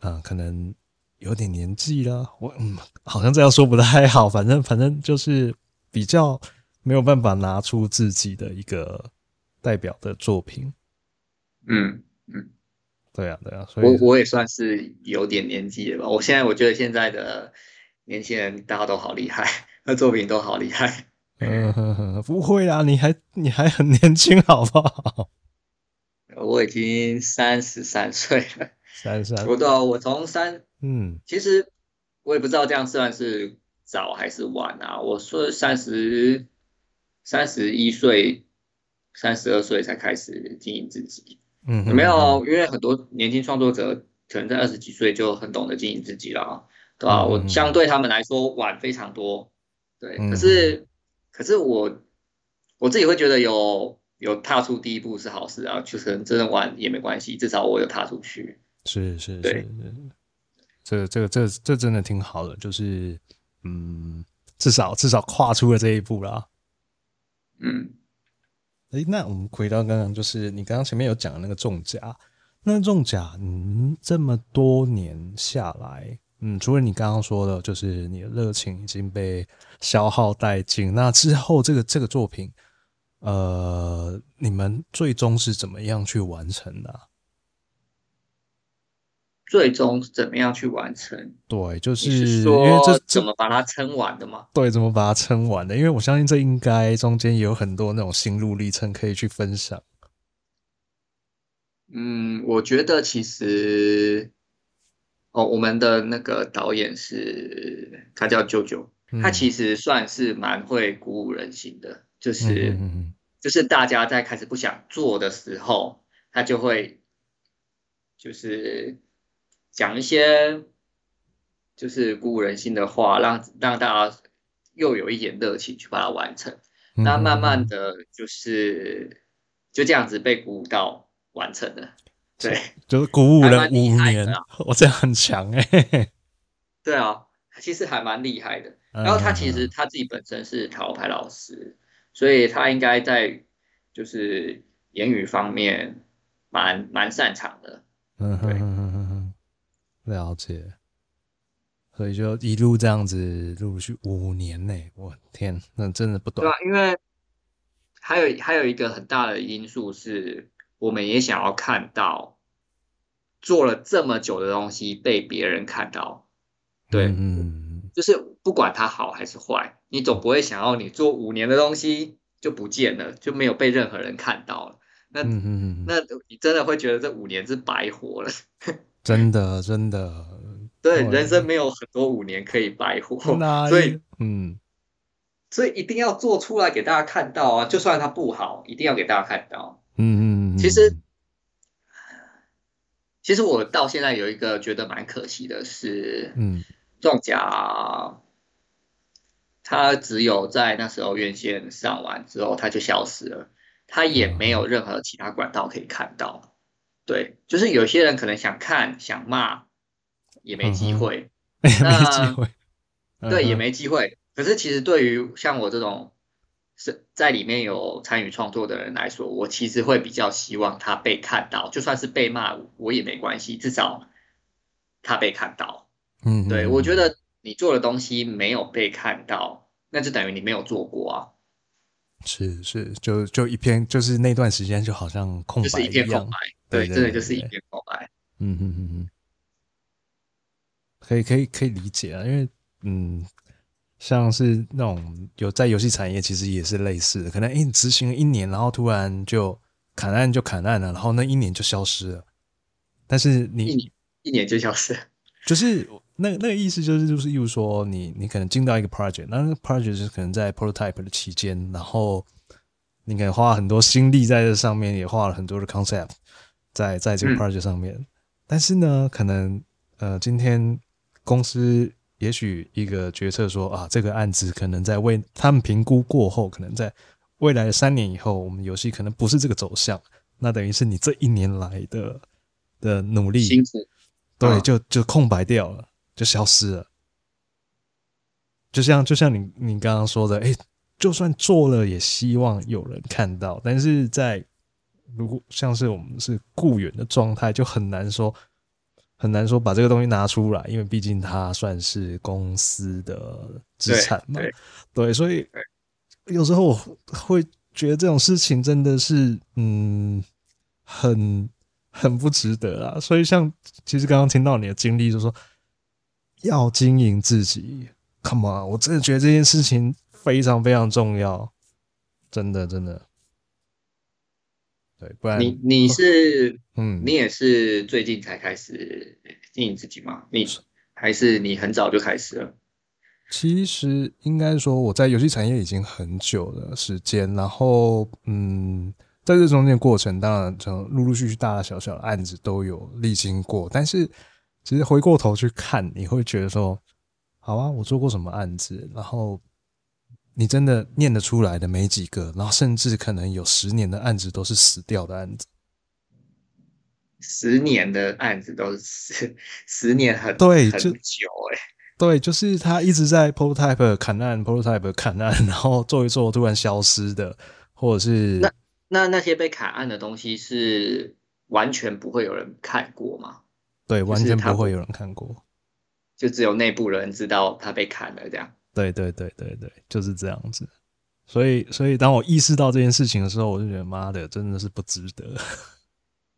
嗯，可能有点年纪了，我嗯，好像这样说不太好。反正反正就是比较没有办法拿出自己的一个代表的作品。嗯嗯，对啊对啊，所以我我也算是有点年纪了吧。我现在我觉得现在的年轻人大家都好厉害，那作品都好厉害。嗯哼哼，不会啊，你还你还很年轻，好不好？我已经三十三岁了。三三，我到我从三，嗯，其实我也不知道这样算是早还是晚啊。我说三十三十一岁、三十二岁才开始经营自己，嗯，有没有？因为很多年轻创作者可能在二十几岁就很懂得经营自己了，对吧？我相对他们来说晚非常多，对。可是，可是我我自己会觉得有有踏出第一步是好事啊，就是真的晚也没关系，至少我有踏出去。是是是，是，这个这个这这真的挺好的，就是嗯，至少至少跨出了这一步啦。嗯，哎、欸，那我们回到刚刚，就是你刚刚前面有讲的那个重甲，那重甲，嗯，这么多年下来，嗯，除了你刚刚说的，就是你的热情已经被消耗殆尽，那之后这个这个作品，呃，你们最终是怎么样去完成的、啊？最终怎么样去完成？对，就是因为这怎么把它撑完的吗？对，怎么把它撑完的？因为我相信这应该中间也有很多那种心路历程可以去分享。嗯，我觉得其实，哦，我们的那个导演是他叫舅舅，嗯，他其实算是蛮会鼓舞人心的，就是嗯嗯嗯就是大家在开始不想做的时候，他就会就是。讲一些就是鼓舞人心的话，让让大家又有一点热情去把它完成。嗯、那慢慢的就是就这样子被鼓舞到完成了。对，就是鼓舞了五年，我这样很强哎、欸。对啊，其实还蛮厉害的。然后他其实他自己本身是塔罗牌老师，所以他应该在就是言语方面蛮蛮擅长的。嗯对。了解，所以就一路这样子陆续五年内，我天，那真的不短。对啊，因为还有还有一个很大的因素是，我们也想要看到做了这么久的东西被别人看到。对，嗯，就是不管它好还是坏，你总不会想要你做五年的东西就不见了，就没有被任何人看到了。那嗯那你真的会觉得这五年是白活了。真的，真的，对，人生没有很多五年可以白活，所以，嗯，所以一定要做出来给大家看到啊！就算它不好，一定要给大家看到。嗯嗯嗯。其实，其实我到现在有一个觉得蛮可惜的是，嗯，撞甲，他只有在那时候院线上完之后，他就消失了，他也没有任何其他管道可以看到。对，就是有些人可能想看想骂，也没机会，嗯、也没机会，对，也没机会。可是其实对于像我这种是在里面有参与创作的人来说，我其实会比较希望他被看到，就算是被骂我也没关系，至少他被看到。嗯，对，我觉得你做的东西没有被看到，那就等于你没有做过啊。是是，就就一篇，就是那段时间就好像空白一样，就是一片空白。对，真的就是一片空白。嗯嗯嗯嗯，可以可以可以理解啊，因为嗯，像是那种有在游戏产业，其实也是类似的，可能哎，执行了一年，然后突然就砍案就砍案了，然后那一年就消失了。但是你一年一年就消失，就是那那个意思就是就是，例如说你你可能进到一个 project，那那个 project 是可能在 prototype 的期间，然后你可能花很多心力在这上面，也画了很多的 concept 在在这个 project 上面，嗯、但是呢，可能呃今天公司。也许一个决策说啊，这个案子可能在未他们评估过后，可能在未来的三年以后，我们游戏可能不是这个走向。那等于是你这一年来的的努力，辛苦，对，就就空白掉了，就消失了。就像就像你你刚刚说的，哎，就算做了，也希望有人看到。但是在如果像是我们是雇员的状态，就很难说。很难说把这个东西拿出来，因为毕竟它算是公司的资产嘛。对，对，对，所以有时候我会觉得这种事情真的是，嗯，很很不值得啊。所以像其实刚刚听到你的经历，就是说要经营自己，Come on，我真的觉得这件事情非常非常重要，真的真的。对，不然你你是嗯，你也是最近才开始经营自己吗？你还是你很早就开始了？其实应该说我在游戏产业已经很久的时间，然后嗯，在这中间过程，当然从陆陆续续大大小小的案子都有历经过，但是其实回过头去看，你会觉得说，好啊，我做过什么案子，然后。你真的念得出来的没几个，然后甚至可能有十年的案子都是死掉的案子。十年的案子都是十 十年很对很久哎、欸，对，就是他一直在 prototype 砍案，prototype 砍案，然后做一做突然消失的，或者是那那那些被砍案的东西是完全不会有人看过吗？对，完全不会有人看过，就只有内部人知道他被砍了这样。对对对对对，就是这样子。所以所以当我意识到这件事情的时候，我就觉得妈的，真的是不值得。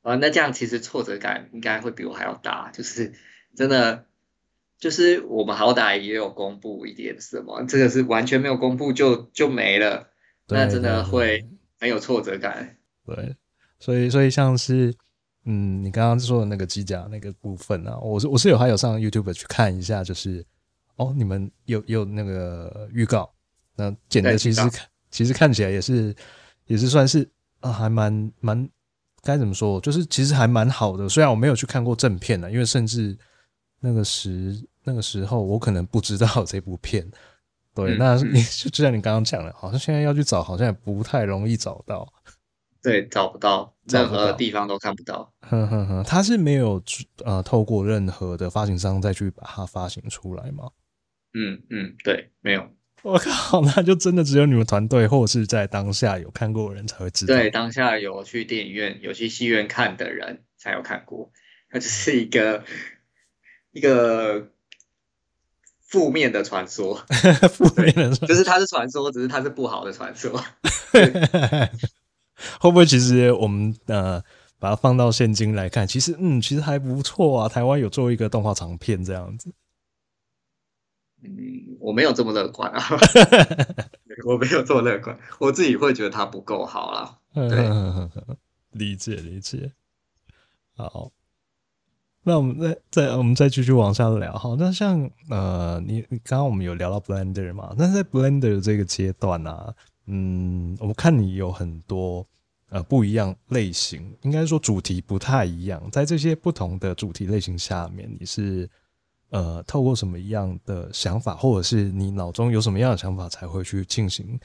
啊，那这样其实挫折感应该会比我还要大。就是真的，就是我们好歹也有公布一点什么，这个是完全没有公布就就没了，那真的会很有挫折感。对，所以所以像是嗯，你刚刚说的那个机甲那个部分啊，我是我是有还有上 YouTube 去看一下，就是。哦，你们有有那个预告，那剪的其实看其实看起来也是也是算是啊，还蛮蛮该怎么说，就是其实还蛮好的。虽然我没有去看过正片呢，因为甚至那个时那个时候我可能不知道这部片。对，嗯、那你就就像你刚刚讲的，好像现在要去找，好像也不太容易找到。对，找不到，任何地方都看不到。哼哼哼，他是没有呃透过任何的发行商再去把它发行出来吗？嗯嗯，对，没有。我靠，那就真的只有你们团队，或者是在当下有看过的人才会知道。对，当下有去电影院、有去戏院看的人才有看过。它只是一个一个负面的传说，负面的传，就是它是传说，只是它是不好的传说。会不会其实我们呃把它放到现今来看，其实嗯，其实还不错啊。台湾有做一个动画长片这样子。嗯，我没有这么乐观啊，我没有这么乐观，我自己会觉得它不够好啦。对，理解理解。好，那我们再再我们再继续往下聊。好，那像呃，你你刚刚我们有聊到 Blender 嘛？那在 Blender 这个阶段呢、啊，嗯，我们看你有很多呃不一样类型，应该说主题不太一样。在这些不同的主题类型下面，你是。呃，透过什么样的想法，或者是你脑中有什么样的想法，才会去进行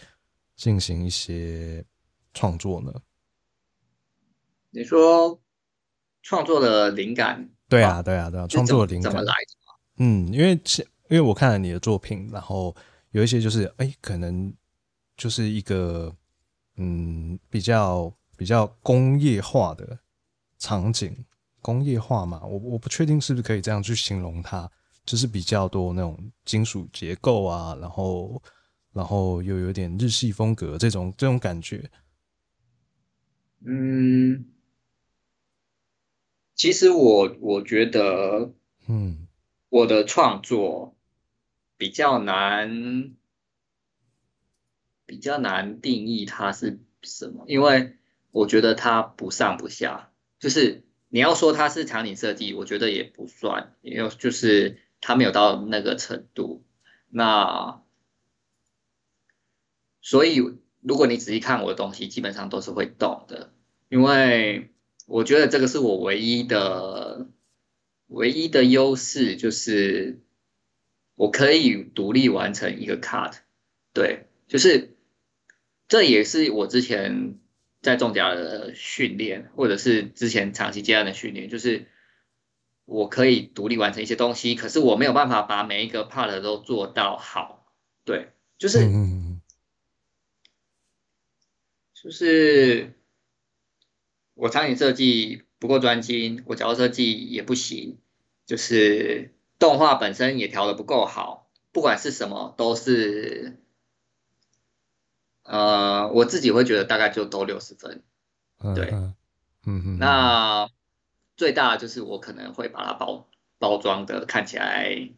进行一些创作呢？你说创作的灵感？对啊，对啊，对啊，创作的灵感怎么来的？嗯，因为因为我看了你的作品，然后有一些就是，哎、欸，可能就是一个嗯，比较比较工业化的场景。工业化嘛，我我不确定是不是可以这样去形容它，就是比较多那种金属结构啊，然后然后又有点日系风格这种这种感觉。嗯，其实我我觉得，嗯，我的创作比较难，比较难定义它是什么，因为我觉得它不上不下，就是你要说它是场景设计，我觉得也不算，因为就是它没有到那个程度。那所以如果你仔细看我的东西，基本上都是会动的，因为我觉得这个是我唯一的唯一的优势，就是。我可以独立完成一个 cut，对，就是这也是我之前在中甲的训练，或者是之前长期接案的训练，就是我可以独立完成一些东西，可是我没有办法把每一个 part 都做到好，对，就是，就是我场景设计不够专精，我角色设计也不行，就是。动画本身也调的不够好，不管是什么都是，呃，我自己会觉得大概就都六十分，对，嗯嗯，那最大的就是我可能会把它包包装的看起来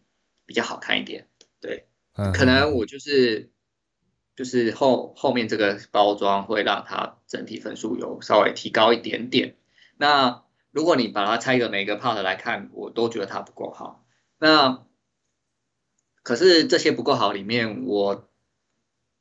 比较好看一点，对，可能我就是就是后后面这个包装会让它整体分数有稍微提高一点点。那如果你把它拆个每个 part 来看，我都觉得它不够好。那可是这些不够好，里面我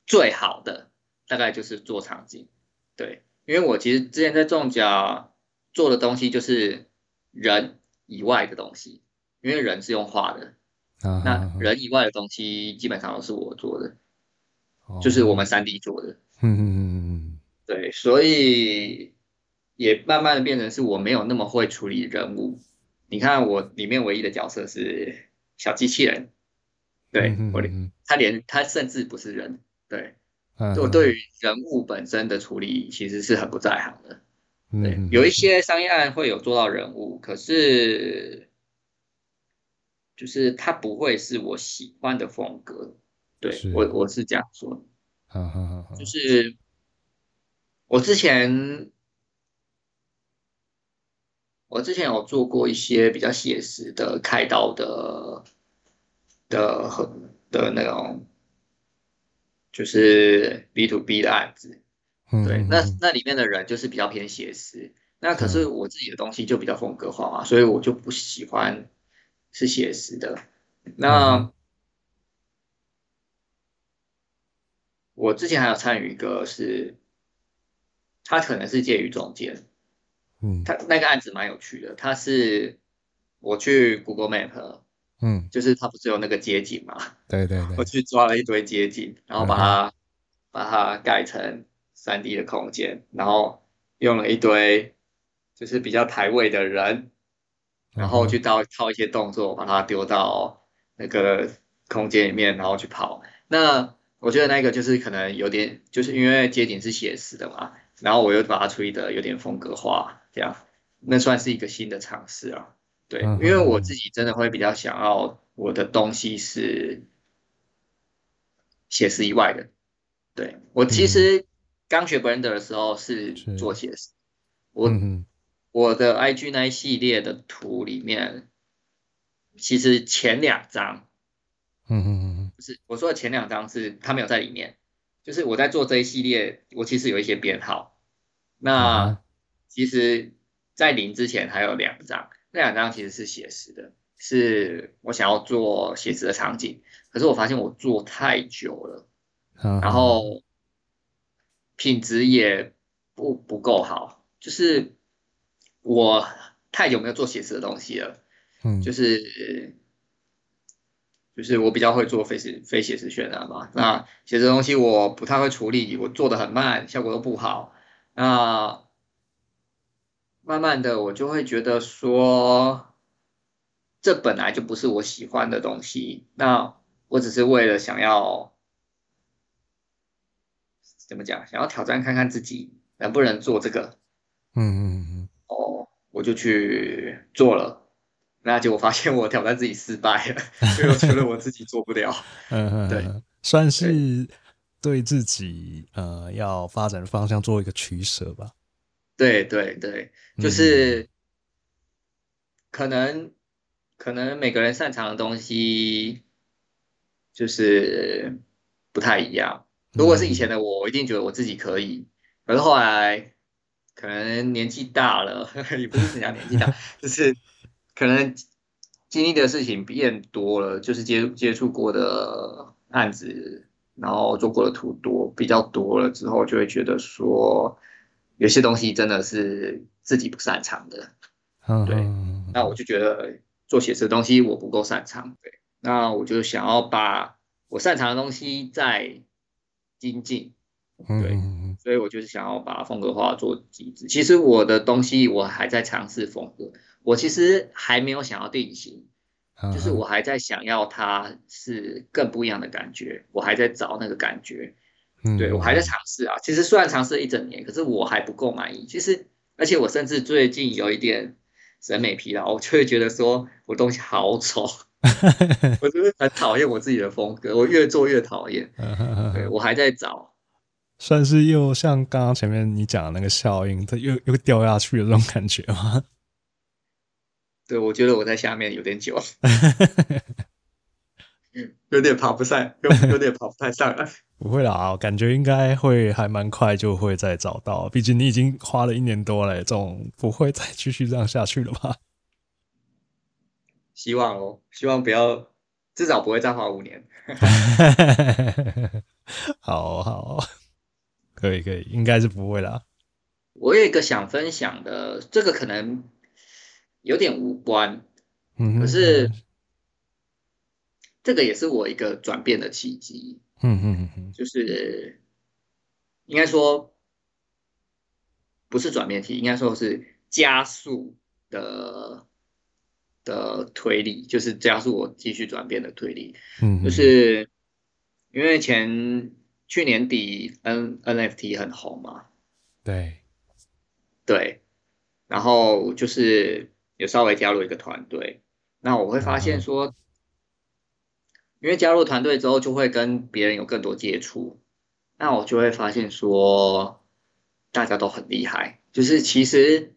最好的大概就是做场景，对，因为我其实之前在中甲做的东西就是人以外的东西，因为人是用画的，那人以外的东西基本上都是我做的，就是我们三 D 做的，嗯嗯嗯嗯对，所以也慢慢的变成是我没有那么会处理人物。你看我里面唯一的角色是小机器人，对，我连他连他甚至不是人，对，我对于人物本身的处理其实是很不在行的，对，有一些商业案会有做到人物，可是就是它不会是我喜欢的风格，对，我我是这样说，就是 我之前。我之前有做过一些比较写实的开刀的的和的那种，就是 B to B 的案子，对，那那里面的人就是比较偏写实，那可是我自己的东西就比较风格化嘛，所以我就不喜欢是写实的。那我之前还有参与一个是，它可能是介于中间。嗯，他那个案子蛮有趣的，他是我去 Google Map，嗯，就是它不是有那个街景嘛，对对对，我去抓了一堆街景，然后把它、嗯、把它改成 3D 的空间，然后用了一堆就是比较台位的人，然后去到套一些动作，把它丢到那个空间里面，然后去跑。那我觉得那个就是可能有点，就是因为街景是写实的嘛。然后我又把它处理的有点风格化，这样，那算是一个新的尝试啊。对，因为我自己真的会比较想要我的东西是写实以外的。对，我其实刚学 Blender 的时候是做写实，我我的 IG 那一系列的图里面，其实前两张，嗯嗯嗯，不是我说的前两张是它没有在里面，就是我在做这一系列，我其实有一些编号。那其实，在零之前还有两张，那两张其实是写实的，是我想要做写实的场景，可是我发现我做太久了，然后品质也不不够好，就是我太久没有做写实的东西了，嗯，就是就是我比较会做非写非写实渲染嘛，那写实的东西我不太会处理，我做的很慢，效果都不好。那慢慢的，我就会觉得说，这本来就不是我喜欢的东西。那我只是为了想要怎么讲，想要挑战看看自己能不能做这个。嗯嗯嗯。哦，我就去做了，那结果发现我挑战自己失败了，所以我觉得我自己做不了。嗯嗯，对，算是。对自己呃要发展的方向做一个取舍吧。对对对，就是可能、嗯、可能每个人擅长的东西就是不太一样。如果是以前的我，我一定觉得我自己可以。可是后来可能年纪大了，也不是讲年纪大，就是可能经历的事情变多了，就是接接触过的案子，然后做过的图多比较多了之后，就会觉得说有些东西真的是自己不擅长的。对，那我就觉得做写实的东西我不够擅长。对，那我就想要把我擅长的东西再精进。对，所以我就是想要把风格化做极致。其实我的东西我还在尝试风格，我其实还没有想要定型，就是我还在想要它是更不一样的感觉，我还在找那个感觉。对，我还在尝试啊。其实虽然尝试了一整年，可是我还不够满意。其实，而且我甚至最近有一点审美疲劳，我就会觉得说我东西好丑，我真的很讨厌我自己的风格，我越做越讨厌。对，我还在找。算是又像刚刚前面你讲的那个效应，它又又掉下去的这种感觉吗？对，我觉得我在下面有点久，有点爬不上，有 有点爬不太上来。不会啦，感觉应该会还蛮快就会再找到，毕竟你已经花了一年多了，这种不会再继续这样下去了吧？希望哦，希望不要，至少不会再花五年。好好。可以可以，应该是不会啦。我有一个想分享的，这个可能有点无关，嗯，可是这个也是我一个转变的契机，嗯嗯嗯，就是应该说不是转变期，应该说是加速的的推力，就是加速我继续转变的推力，嗯，就是因为前。去年底 N NFT 很红嘛？对，对，然后就是有稍微加入一个团队，那我会发现说，嗯、因为加入团队之后就会跟别人有更多接触，那我就会发现说，大家都很厉害，就是其实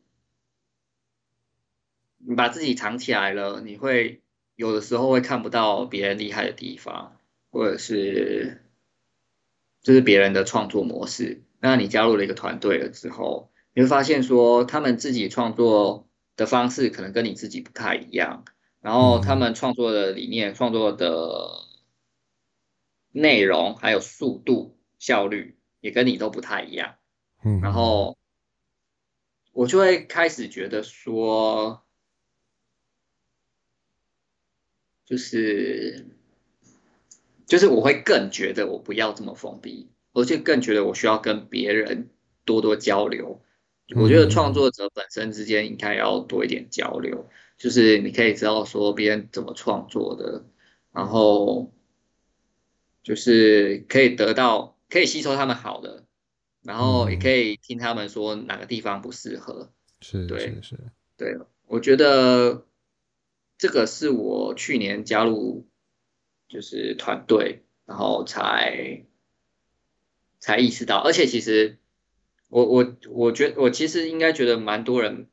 你把自己藏起来了，你会有的时候会看不到别人厉害的地方，或者是。这是别人的创作模式。那你加入了一个团队了之后，你会发现说，他们自己创作的方式可能跟你自己不太一样，然后他们创作的理念、创作的内容，还有速度、效率也跟你都不太一样。嗯，然后我就会开始觉得说，就是。就是我会更觉得我不要这么封闭，而且更觉得我需要跟别人多多交流。我觉得创作者本身之间应该要多一点交流，就是你可以知道说别人怎么创作的，然后就是可以得到，可以吸收他们好的，然后也可以听他们说哪个地方不适合。是，对，是，对，我觉得这个是我去年加入。就是团队，然后才才意识到，而且其实我我我觉得我其实应该觉得蛮多人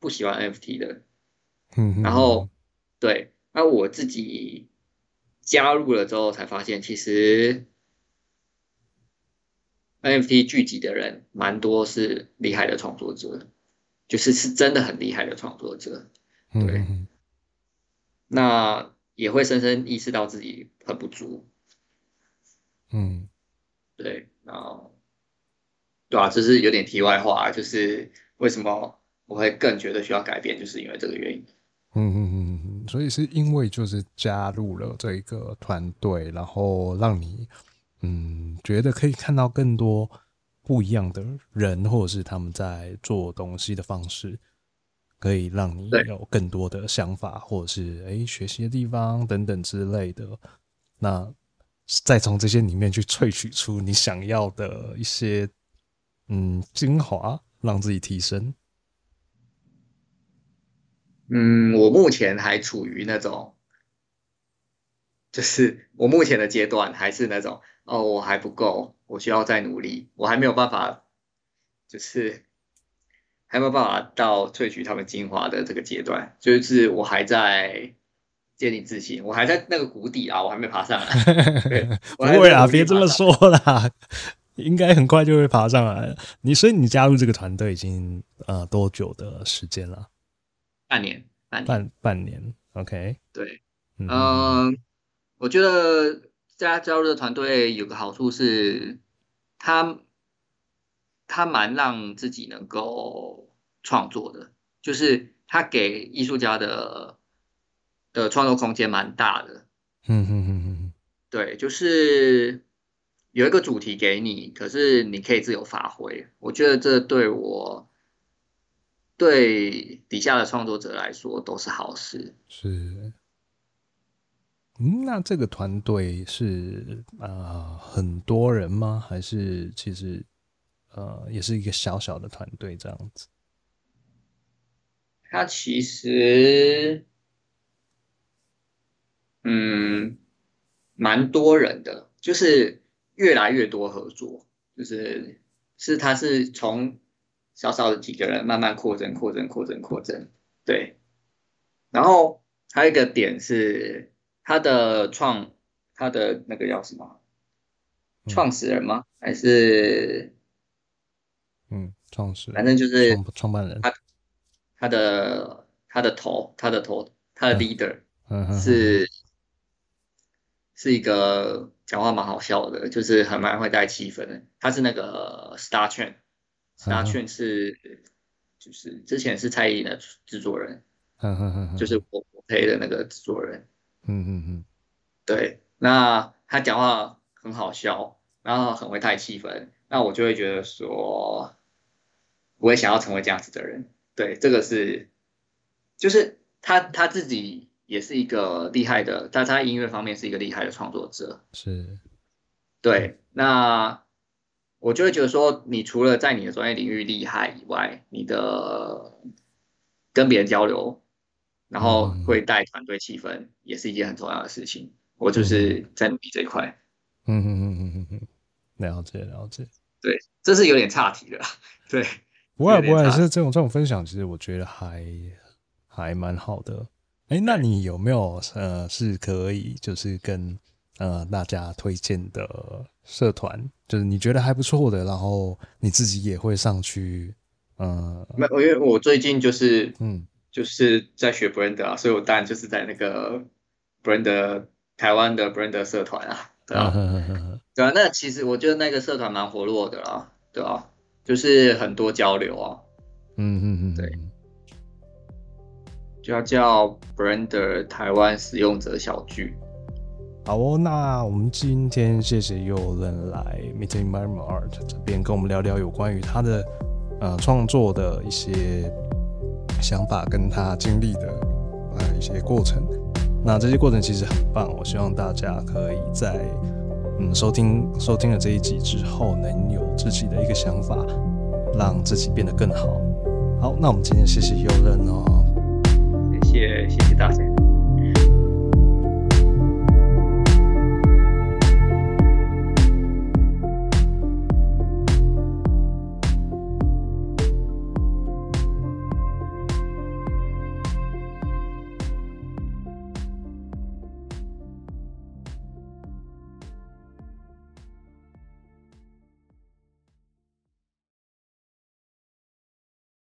不喜欢 NFT 的，嗯，然后对，那我自己加入了之后才发现，其实 NFT 聚集的人蛮多是厉害的创作者，就是是真的很厉害的创作者，对，那。也会深深意识到自己很不足，嗯，对，然后，对啊，这是有点题外话，就是为什么我会更觉得需要改变，就是因为这个原因。嗯嗯嗯嗯，所以是因为就是加入了这一个团队，然后让你嗯觉得可以看到更多不一样的人，或者是他们在做东西的方式。可以让你有更多的想法，或者是哎、欸、学习的地方等等之类的。那再从这些里面去萃取出你想要的一些嗯精华，让自己提升。嗯，我目前还处于那种，就是我目前的阶段还是那种哦，我还不够，我需要再努力，我还没有办法，就是。还没有办法到萃取他们精华的这个阶段，就是我还在建立自信。我还在那个谷底啊，我还没爬上来。不会啊，别这么说啦，应该很快就会爬上来。你所以你加入这个团队已经呃多久的时间了？半年，半年半半年。OK，对，嗯、呃，我觉得加加入的团队有个好处是，他他蛮让自己能够创作的，就是他给艺术家的的创作空间蛮大的。嗯嗯嗯嗯，对，就是有一个主题给你，可是你可以自由发挥。我觉得这对我对底下的创作者来说都是好事。是。嗯，那这个团队是啊、呃、很多人吗？还是其实呃也是一个小小的团队这样子？他其实嗯蛮多人的，就是越来越多合作，就是是他是从小小的几个人慢慢扩增、扩增、扩增、扩增，对。然后还有一个点是。他的创，他的那个叫什么？创始人吗？还是？嗯，创始人，反正就是创办人。他他的他的头，他的头，他的 leader 是是一个讲话蛮好笑的，就是很蛮会带气氛的。他是那个 Star Trek，Star Trek 是就是之前是蔡依林的制作人，就是我我配的那个制作人。嗯嗯嗯，对，那他讲话很好笑，然后很会带气氛，那我就会觉得说，我也想要成为这样子的人。对，这个是，就是他他自己也是一个厉害的，他他音乐方面是一个厉害的创作者。是，对，那我就会觉得说，你除了在你的专业领域厉害以外，你的跟别人交流。然后会带团队气氛，也是一件很重要的事情。我就是在努力这一块。嗯嗯嗯嗯嗯嗯，了解了解。对，这是有点差题的。对，不会不会，是这种这种分享，其实我觉得还还蛮好的。哎，那你有没有呃是可以就是跟呃大家推荐的社团，就是你觉得还不错的，然后你自己也会上去？嗯、呃，没有，因为我最近就是嗯。就是在学 Blender 啊，所以我当然就是在那个 Blender 台湾的 Blender 社团啊，对啊，对啊，那其实我觉得那个社团蛮活络的啦，对啊，就是很多交流啊，嗯嗯嗯，对，就要叫 Blender 台湾使用者小聚。好哦，那我们今天谢谢又仁来 Meeting Environment Art 这边跟我们聊聊有关于他的呃创作的一些。想法跟他经历的呃一些过程，那这些过程其实很棒。我希望大家可以在嗯收听收听了这一集之后，能有自己的一个想法，让自己变得更好。好，那我们今天谢谢又仁哦，谢谢谢谢大家。